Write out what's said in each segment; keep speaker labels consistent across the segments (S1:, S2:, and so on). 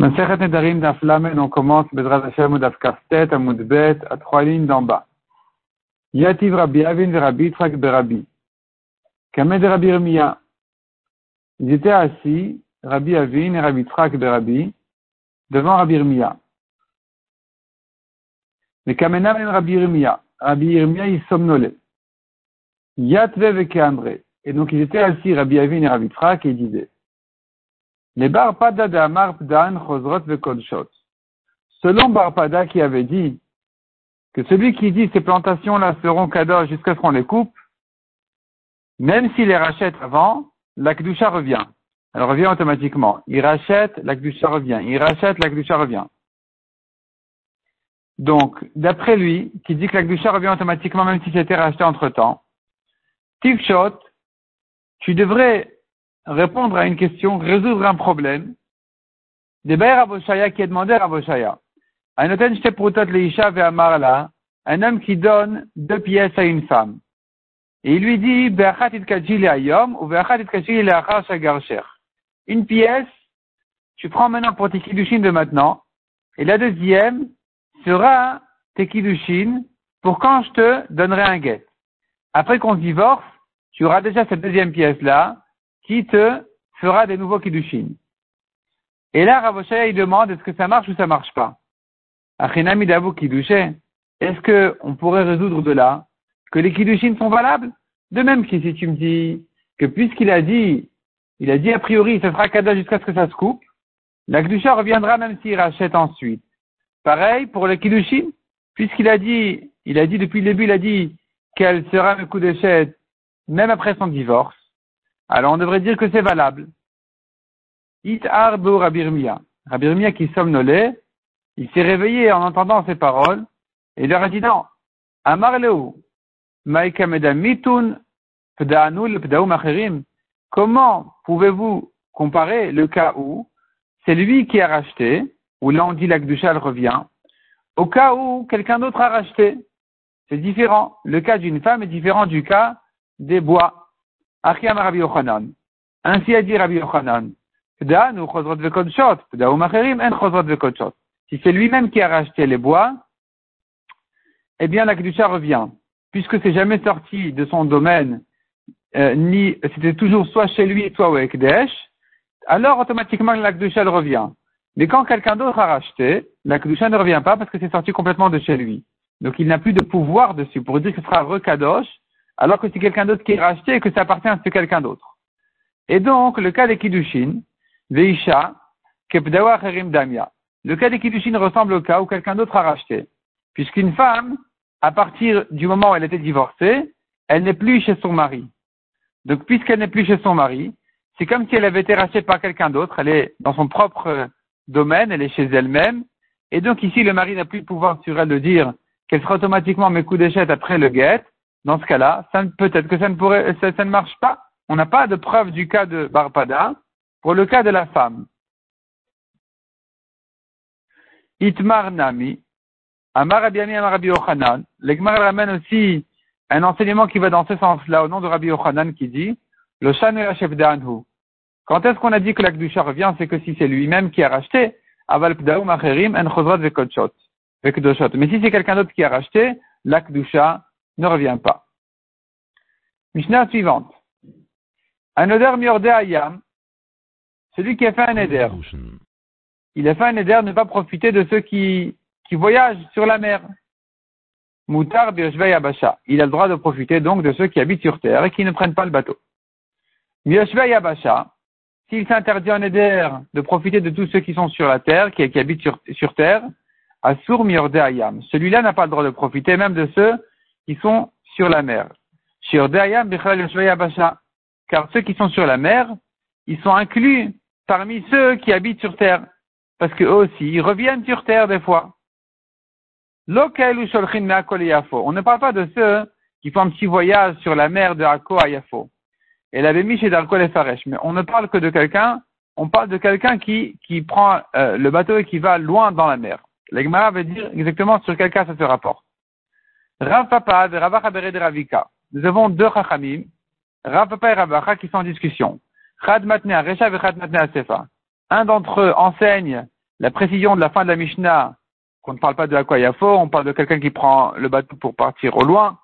S1: Masechet Nedarim d'Aflamen, on commence Bezrat Hashem Udaf Kaftet, Amud Bet, à trois lignes d'en bas. Yativ Rabbi Avin Rabbi Yitzhak Berabi. Kamed Rabbi Irmiya. Ils étaient assis, Rabbi Avin et Rabbi Yitzhak Berabi, devant Rabbi Irmiya. Mais Kamenam et Rabbi Irmiya. Rabbi Irmiya, il somnolait. Yatve Veke Et donc ils étaient assis, Rabbi Avin et Rabbi Yitzhak, et ils disaient, les Barpada de Amar Pdan Chosrot Vekodshot. Selon Barpada qui avait dit que celui qui dit ces plantations-là seront cadeaux jusqu'à ce qu'on les coupe, même s'il les rachète avant, la revient. Elle revient automatiquement. Il rachète, la revient. Il rachète, la revient. Donc, d'après lui, qui dit que la revient automatiquement même si c'était racheté entre temps, Tivshot, tu devrais répondre à une question, résoudre un problème. Des Raboshaya qui a demandé à Raboshaya. Un homme qui donne deux pièces à une femme. Et il lui dit, une pièce, tu prends maintenant pour tes kiddushin de maintenant, et la deuxième sera tes kiddushin pour quand je te donnerai un guet. Après qu'on se divorce, tu auras déjà cette deuxième pièce-là, qui te fera des nouveaux kiddushin. Et là, Ravoshaya, il demande, est-ce que ça marche ou ça marche pas? Achinami Est-ce que on pourrait résoudre de là que les kiddushin sont valables? De même que si tu me dis que puisqu'il a dit, il a dit a priori, ça sera cadeau jusqu'à ce que ça se coupe, la kiddusha reviendra même s'il rachète ensuite. Pareil pour les kiddushin, puisqu'il a dit, il a dit depuis le début, il a dit qu'elle sera un coup d'échec même après son divorce. Alors on devrait dire que c'est valable. It arbo Rabirmia. Rabirmia qui somnolait, il s'est réveillé en entendant ces paroles, et il leur a dit non. Amarleu, mitun, Comment pouvez-vous comparer le cas où c'est lui qui a racheté, où là on dit revient, au cas où quelqu'un d'autre a racheté? C'est différent. Le cas d'une femme est différent du cas des bois. Ainsi a dit Rabbi Yochanan. Si c'est lui-même qui a racheté les bois, eh bien la Kedusha revient. Puisque c'est jamais sorti de son domaine, euh, ni c'était toujours soit chez lui, soit au Ekdesh, alors automatiquement la Kedusha revient. Mais quand quelqu'un d'autre a racheté, la Kedusha ne revient pas parce que c'est sorti complètement de chez lui. Donc il n'a plus de pouvoir dessus pour dire que ce sera rekadosh alors que c'est quelqu'un d'autre qui est racheté et que ça appartient à quelqu'un d'autre. Et donc, le cas des Kiddushin, Veisha, Kepdawa Damia. Le cas des Kiddushin ressemble au cas où quelqu'un d'autre a racheté. Puisqu'une femme, à partir du moment où elle était divorcée, elle n'est plus chez son mari. Donc, puisqu'elle n'est plus chez son mari, c'est comme si elle avait été rachetée par quelqu'un d'autre. Elle est dans son propre domaine, elle est chez elle-même. Et donc, ici, le mari n'a plus de pouvoir sur elle de dire qu'elle sera automatiquement mes coups d'échette après le guet dans ce cas-là, peut-être que ça ne marche pas. On n'a pas de preuve du cas de Barpada pour le cas de la femme. Itmar Nami, Amar Rabbi Amar Rabbi Yochanan. L'Egmar ramène aussi un enseignement qui va dans ce sens-là, au nom de Rabbi Yochanan, qui dit, le Shan chef d'Anhu. Quand est-ce qu'on a dit que la Kdusha revient, c'est que si c'est lui-même qui a racheté, Aval Pdaou Macherim En Chosrat Vekotshot. Mais si c'est quelqu'un d'autre qui a racheté, la Kdusha ne revient pas. Mishnah suivante. Un odeur miordé ayam, celui qui a fait un éder. Il a fait un éder ne pas profiter de ceux qui, qui voyagent sur la mer. Moutar Yabasha. Il a le droit de profiter donc de ceux qui habitent sur terre et qui ne prennent pas le bateau. Yabasha. S'il s'interdit en éder de profiter de tous ceux qui sont sur la terre, qui, habitent sur, sur terre, Asur Miorde Ayam. Celui-là n'a pas le droit de profiter même de ceux sont sur la mer. Car ceux qui sont sur la mer, ils sont inclus parmi ceux qui habitent sur terre. Parce qu'eux aussi, ils reviennent sur terre des fois. On ne parle pas de ceux qui font un petit voyage sur la mer de Akko à Yafo. Et la mis chez Darko Faresh. Mais on ne parle que de quelqu'un, on parle de quelqu'un qui, qui prend euh, le bateau et qui va loin dans la mer. L'Egmara veut dire exactement sur quel cas ça se rapporte. Rav Papa et de Ravika. Nous avons deux Chachamim, Rav Papa et Rav qui sont en discussion. Chad Matnea Recha et Chad Matnea Sefa. Un d'entre eux enseigne la précision de la fin de la Mishnah, qu'on ne parle pas de Akwayafo, on parle de quelqu'un qui prend le bateau pour partir au loin.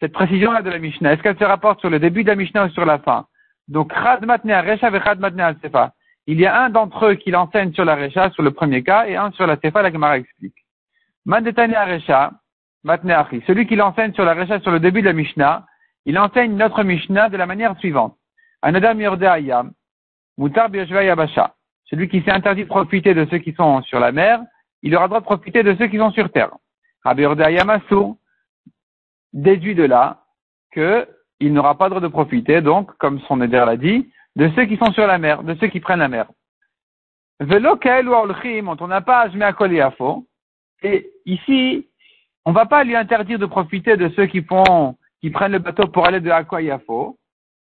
S1: Cette précision-là de la Mishnah, est-ce qu'elle se rapporte sur le début de la Mishnah ou sur la fin? Donc, Chad Matnea Recha et Chad Matnea Sefa. Il y a un d'entre eux qui l'enseigne sur la Recha, sur le premier cas, et un sur la Sefa, la Gemara explique. Mandetane Recha, Matneachi. Celui qui l'enseigne sur la Recha, sur le début de la Mishnah, il enseigne notre Mishnah de la manière suivante. Anadam Mutar Yabasha. Celui qui s'est interdit de profiter de ceux qui sont sur la mer, il aura droit de profiter de ceux qui sont sur terre. Rabbi Ayam déduit de là qu'il n'aura pas droit de profiter, donc, comme son éder l'a dit, de ceux qui sont sur la mer, de ceux qui prennent la mer. Velo on n'a pas à faux. Et ici, on ne va pas lui interdire de profiter de ceux qui font, qui prennent le bateau pour aller de Akoyafo,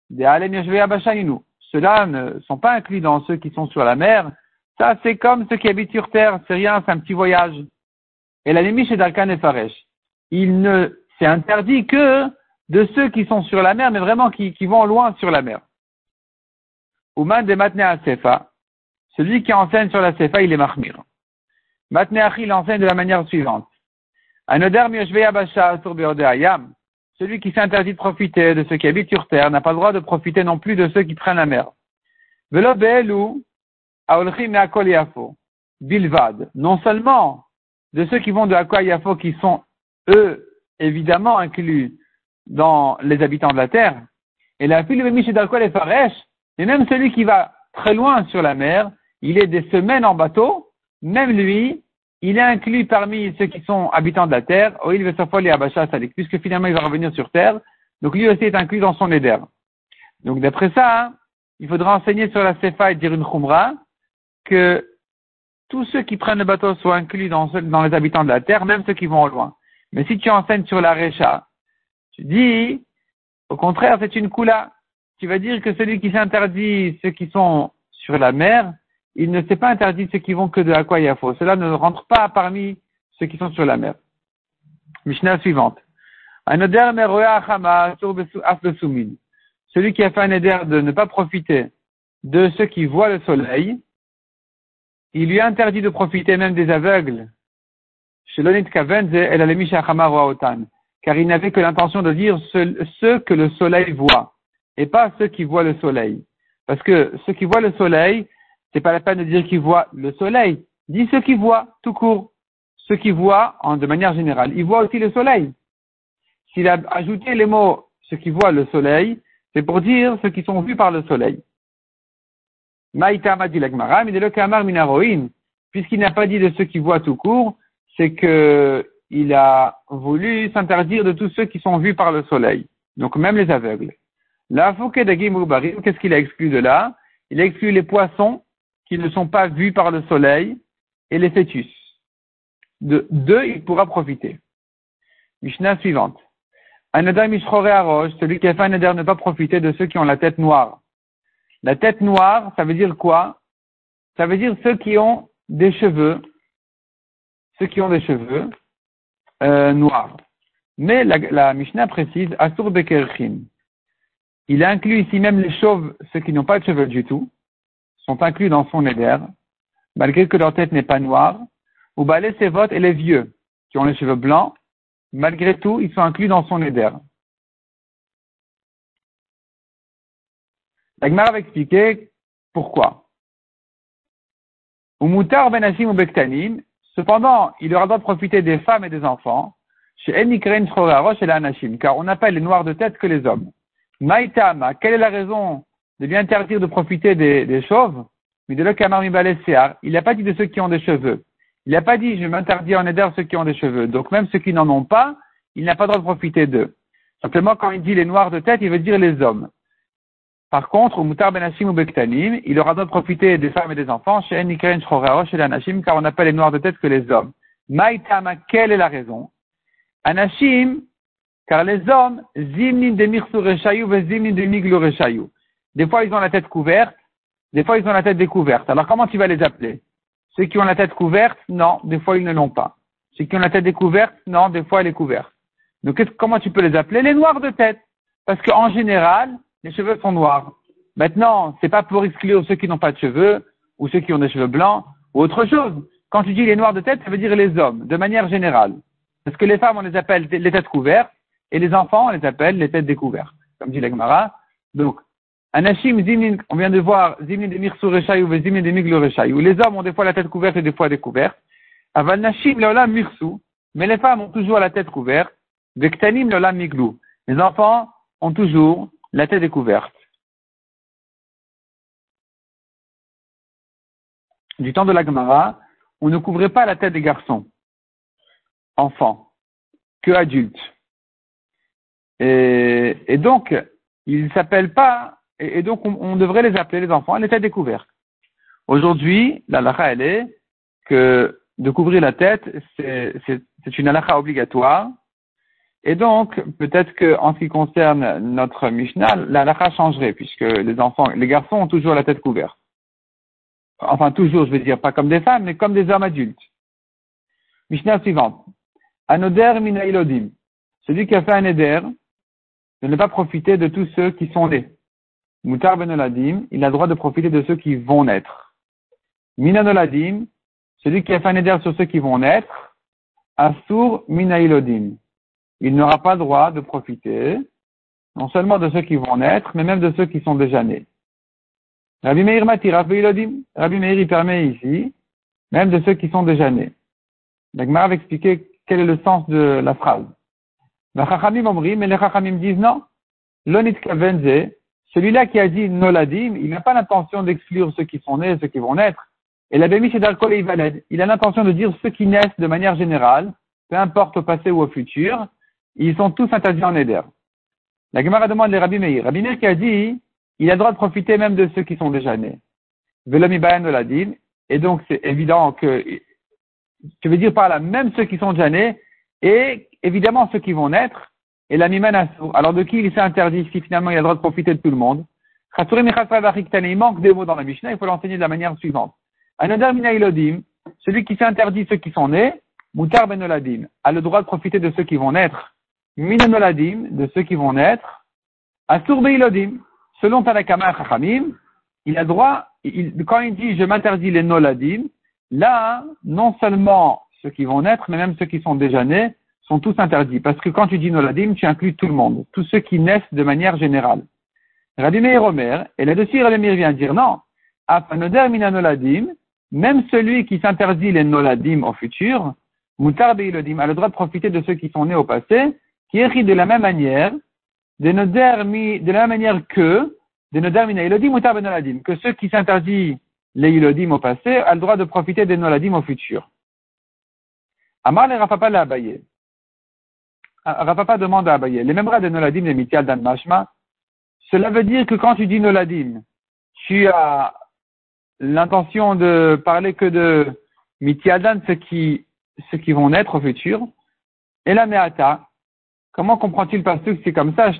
S1: de Ceux-là ne sont pas inclus dans ceux qui sont sur la mer. Ça, c'est comme ceux qui habitent sur terre. C'est rien, c'est un petit voyage. Et la limite chez Darkan et Faresh. Il ne, c'est interdit que de ceux qui sont sur la mer, mais vraiment qui, qui vont loin sur la mer. Ouman de Matnea Sefa. Celui qui enseigne sur la Sefa, il est Mahmir. Matneachi l'enseigne de la manière suivante. Celui qui s'interdit de profiter de ceux qui habitent sur terre n'a pas le droit de profiter non plus de ceux qui prennent la mer. Bilvad. Non seulement de ceux qui vont de Aquayafo qui sont, eux, évidemment inclus dans les habitants de la terre, et la fille de Faresh, et même celui qui va très loin sur la mer, il est des semaines en bateau, même lui, il est inclus parmi ceux qui sont habitants de la terre, puisque finalement il va revenir sur terre, donc lui aussi est inclus dans son éder. Donc d'après ça, hein, il faudra enseigner sur la Sefa et dire une Khumra que tous ceux qui prennent le bateau soient inclus dans, dans, les habitants de la terre, même ceux qui vont au loin. Mais si tu enseignes sur la Recha, tu dis, au contraire, c'est une Kula. Tu vas dire que celui qui s'interdit ceux qui sont sur la mer, il ne s'est pas interdit ceux qui vont que de Aquayafo. Cela ne rentre pas parmi ceux qui sont sur la mer. Mishnah suivante. Celui qui a fait un éder de ne pas profiter de ceux qui voient le soleil, il lui a interdit de profiter même des aveugles. Car il n'avait que l'intention de dire ceux que le soleil voit, et pas ceux qui voient le soleil. Parce que ceux qui voient le soleil, c'est pas la peine de dire qu'ils voient le soleil. Dis ceux qui voient, tout court. Ceux qui voient, en, de manière générale, ils voient aussi le soleil. S'il a ajouté les mots ceux qui voient le soleil, c'est pour dire ceux qui sont vus par le soleil. Puisqu'il n'a pas dit de ceux qui voient tout court, c'est que il a voulu s'interdire de tous ceux qui sont vus par le soleil. Donc même les aveugles. La qu'est-ce qu'il a exclu de là? Il a exclu les poissons qui ne sont pas vus par le soleil et les fœtus. De deux, il pourra profiter. Mishnah suivante. Anada Arosh, celui qui a fait un ne pas profiter de ceux qui ont la tête noire. La tête noire, ça veut dire quoi? Ça veut dire ceux qui ont des cheveux, ceux qui ont des cheveux euh, noirs. Mais la, la Mishnah précise Asur Bekerchim. Il inclut ici même les chauves, ceux qui n'ont pas de cheveux du tout sont inclus dans son éder, malgré que leur tête n'est pas noire, ou balé ses votes et les vieux, qui ont les cheveux blancs, malgré tout, ils sont inclus dans son éder. L'Agmar va expliquer pourquoi. ben ou bektanim, cependant, il aura droit de profiter des femmes et des enfants, chez Enikren et la Anashim, car on n'appelle les noirs de tête que les hommes. Maïtama, quelle est la raison de lui interdire de profiter des, chauves, mais de le il n'a pas dit de ceux qui ont des cheveux. Il n'a pas dit je m'interdis en aider ceux qui ont des cheveux. Donc même ceux qui n'en ont pas, il n'a pas le droit de profiter d'eux. Simplement quand il dit les noirs de tête, il veut dire les hommes. Par contre, au Moutar Ben ou Bektanim, il aura droit de profiter des femmes et des enfants chez chez l'Anashim, car on appelle les noirs de tête que les hommes. Maïtama, quelle est la raison? Anashim, car les hommes, zimnin de Mirsu Reshayu, zimnin de Miglu Reshayu. Des fois, ils ont la tête couverte, des fois, ils ont la tête découverte. Alors, comment tu vas les appeler? Ceux qui ont la tête couverte, non, des fois, ils ne l'ont pas. Ceux qui ont la tête découverte, non, des fois, elle est couverte. Donc, comment tu peux les appeler? Les noirs de tête. Parce qu'en général, les cheveux sont noirs. Maintenant, c'est pas pour exclure ceux qui n'ont pas de cheveux, ou ceux qui ont des cheveux blancs, Ou autre chose, quand tu dis les noirs de tête, ça veut dire les hommes, de manière générale. Parce que les femmes, on les appelle les têtes couvertes, et les enfants, on les appelle les têtes découvertes, comme dit l'Agmara. Donc, Anashim, Zimnin, on vient de voir Zimnin de Mirsou ou Zimnin de Miglo où les hommes ont des fois la tête couverte et des fois découverte. Aval Nashim, Lola Mirsou, mais les femmes ont toujours la tête couverte. Vektanim, Lola Miglou. Les enfants ont toujours la tête découverte. Du temps de la Gemara, on ne couvrait pas la tête des garçons, enfants, que adultes. Et, et donc, ils ne s'appellent pas, et, donc on, devrait les appeler les enfants à l'état découverte. Aujourd'hui, la lacha, elle est que de couvrir la tête, c'est une halakha obligatoire. Et donc, peut-être que en ce qui concerne notre Mishnah, la changerait, puisque les enfants, les garçons ont toujours la tête couverte. Enfin, toujours, je veux dire, pas comme des femmes, mais comme des hommes adultes. Mishnah suivante. Anoder mina Celui qui a fait un éder de ne pas profiter de tous ceux qui sont nés. Moutar ben Oladim, il a droit de profiter de ceux qui vont naître. Mina Oladim, celui qui a fait un éder sur ceux qui vont naître. Asur mina ilodim. Il n'aura pas droit de profiter, non seulement de ceux qui vont naître, mais même de ceux qui sont déjà nés. Rabbi Meir Matiraf Ilodim. Rabbi Meir, il permet ici, même de ceux qui sont déjà nés. L'Agmar va expliquer quel est le sens de la phrase. Mais les Chachamim disent non. L'onit kavenze, celui-là qui a dit noladim, il n'a pas l'intention d'exclure ceux qui sont nés, ceux qui vont naître. Et la Bémiche d'Alcool et Ivaled, il a l'intention de dire ceux qui naissent de manière générale, peu importe au passé ou au futur, ils sont tous interdits en éder. La Gemara demande les Rabbi Meir. Rabbi Meir qui a dit, il a le droit de profiter même de ceux qui sont déjà nés. Noladim, et donc c'est évident que, tu veux dire par là, même ceux qui sont déjà nés, et évidemment ceux qui vont naître, et la Mimanassou. Alors de qui il s'est interdit si finalement il a le droit de profiter de tout le monde? Il manque des mots dans la Mishnah, il faut l'enseigner de la manière suivante. Anadar Ilodim, celui qui s'est interdit ceux qui sont nés, Moutar Ben Oladim, a le droit de profiter de ceux qui vont naître. Minanoladim, de ceux qui vont naître. Asur Ilodim, selon Tanakama Chachamim, il a droit, quand il dit je m'interdis les Noladim, là, non seulement ceux qui vont naître, mais même ceux qui sont déjà nés, sont tous interdits. Parce que quand tu dis Noladim, tu inclus tout le monde, tous ceux qui naissent de manière générale. Rabbi et Omer, et là-dessus Rabbi Meir vient dire non, Afanoder mina Noladim, même celui qui s'interdit les Noladim au futur, Mutar Beilodim, a le droit de profiter de ceux qui sont nés au passé, qui écrit de la même manière, de, de la même manière que, de Noder mina Ilodim, Ben que ceux qui s'interdit les Ilodim au passé a le droit de profiter des Noladim au futur. Amar le Rafapa l'a. Ah, Rafapa demande à Abaye, les mêmes de Noladim et Mitial Dan Mashma, cela veut dire que quand tu dis Noladim, tu as l'intention de parler que de Dan, ceux qui, ceux qui vont naître au futur, et la Meata, comment comprend-il parce que c'est comme ça,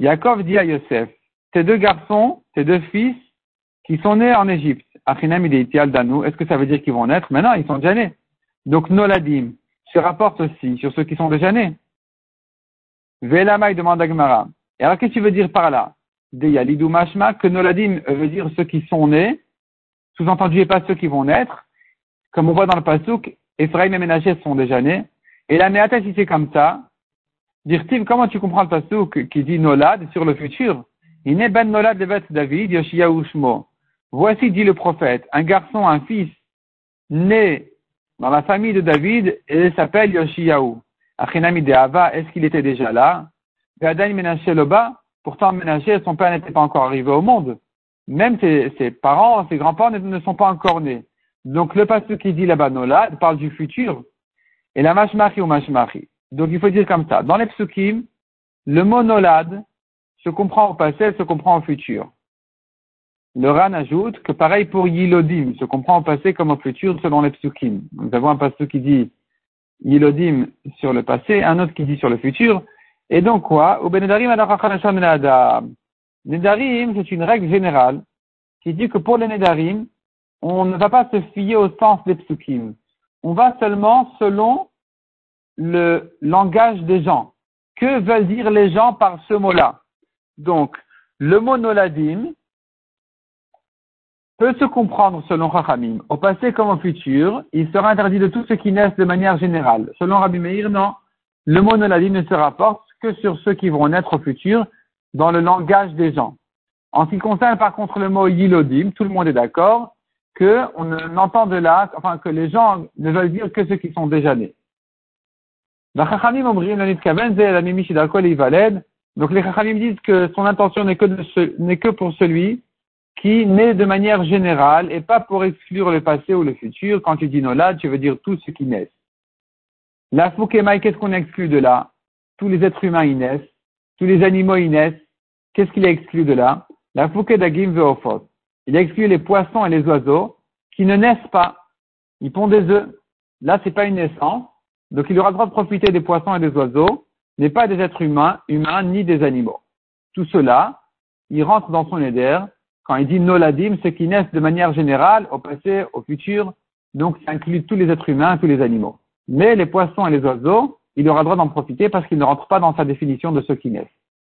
S1: Yaakov dit à Yosef, tes deux garçons, tes deux fils, qui sont nés en Égypte, Achinam Danu, est-ce que ça veut dire qu'ils vont naître? Maintenant, ils sont déjà nés. Donc, Noladim se rapporte aussi sur ceux qui sont déjà nés. Velama, il demande à Gemara. Et alors, qu'est-ce que tu veux dire par là? Deyalidou Mashma, que Noladim veut dire ceux qui sont nés, sous-entendu et pas ceux qui vont naître. Comme on voit dans le Pasuk, Ephraim et Ménager sont déjà nés. Et la Meata, si c'est comme ça, dire-t-il, comment tu comprends le Pasuk qui dit Nolad sur le futur? Ben Nolad Levet David. Voici, dit le prophète, un garçon, un fils, né dans la famille de David, il s'appelle Yoshiyahu. Achinami de Ava, est-ce qu'il était déjà là? Gadain Menaché Loba, pourtant Menaché, son père n'était pas encore arrivé au monde. Même ses, parents, ses grands-parents ne, sont pas encore nés. Donc le pasteur qui dit là-bas Nolad parle du futur. Et la Mashmachi ou Mashmachi. Donc il faut dire comme ça. Dans les psukim, le mot Nolad se comprend au passé, se comprend au futur. Le Ran ajoute que pareil pour Yilodim, se comprend au passé comme au futur selon les psukim. Nous avons un pasteur qui dit Yilodim sur le passé, un autre qui dit sur le futur. Et donc quoi? Nedarim, c'est une règle générale qui dit que pour les Nedarim, on ne va pas se fier au sens des psukim. On va seulement selon le langage des gens. Que veulent dire les gens par ce mot-là? Donc, le mot Noladim, peut se comprendre selon Chachamim, au passé comme au futur, il sera interdit de tout ce qui naissent de manière générale. Selon Rabbi Meir, non. Le mot Noladim ne se rapporte que sur ceux qui vont naître au futur dans le langage des gens. En ce qui concerne par contre le mot Yilodim, tout le monde est d'accord que on n'entend de là, enfin que les gens ne veulent dire que ceux qui sont déjà nés. Donc les Chachamim disent que son intention n'est que pour celui qui naît de manière générale et pas pour exclure le passé ou le futur. Quand tu dis nolad, tu veux dire tout ce qui naissent. La Fukemai, qu'est-ce qu'on exclut de là? Tous les êtres humains y naissent, tous les animaux y naissent. Qu'est-ce qu'il a exclu de là? La Fukedagim Veofot. Il a exclu les poissons et les oiseaux qui ne naissent pas. Ils pondent des œufs. Là, c'est pas une naissance. Donc, il aura le droit de profiter des poissons et des oiseaux, mais pas des êtres humains, humains, ni des animaux. Tout cela, il rentre dans son éder quand il dit noladim, ceux qui naissent de manière générale, au passé, au futur, donc ça inclut tous les êtres humains, tous les animaux. Mais les poissons et les oiseaux, il aura le droit d'en profiter parce qu'ils ne rentrent pas dans sa définition de ceux qui naissent.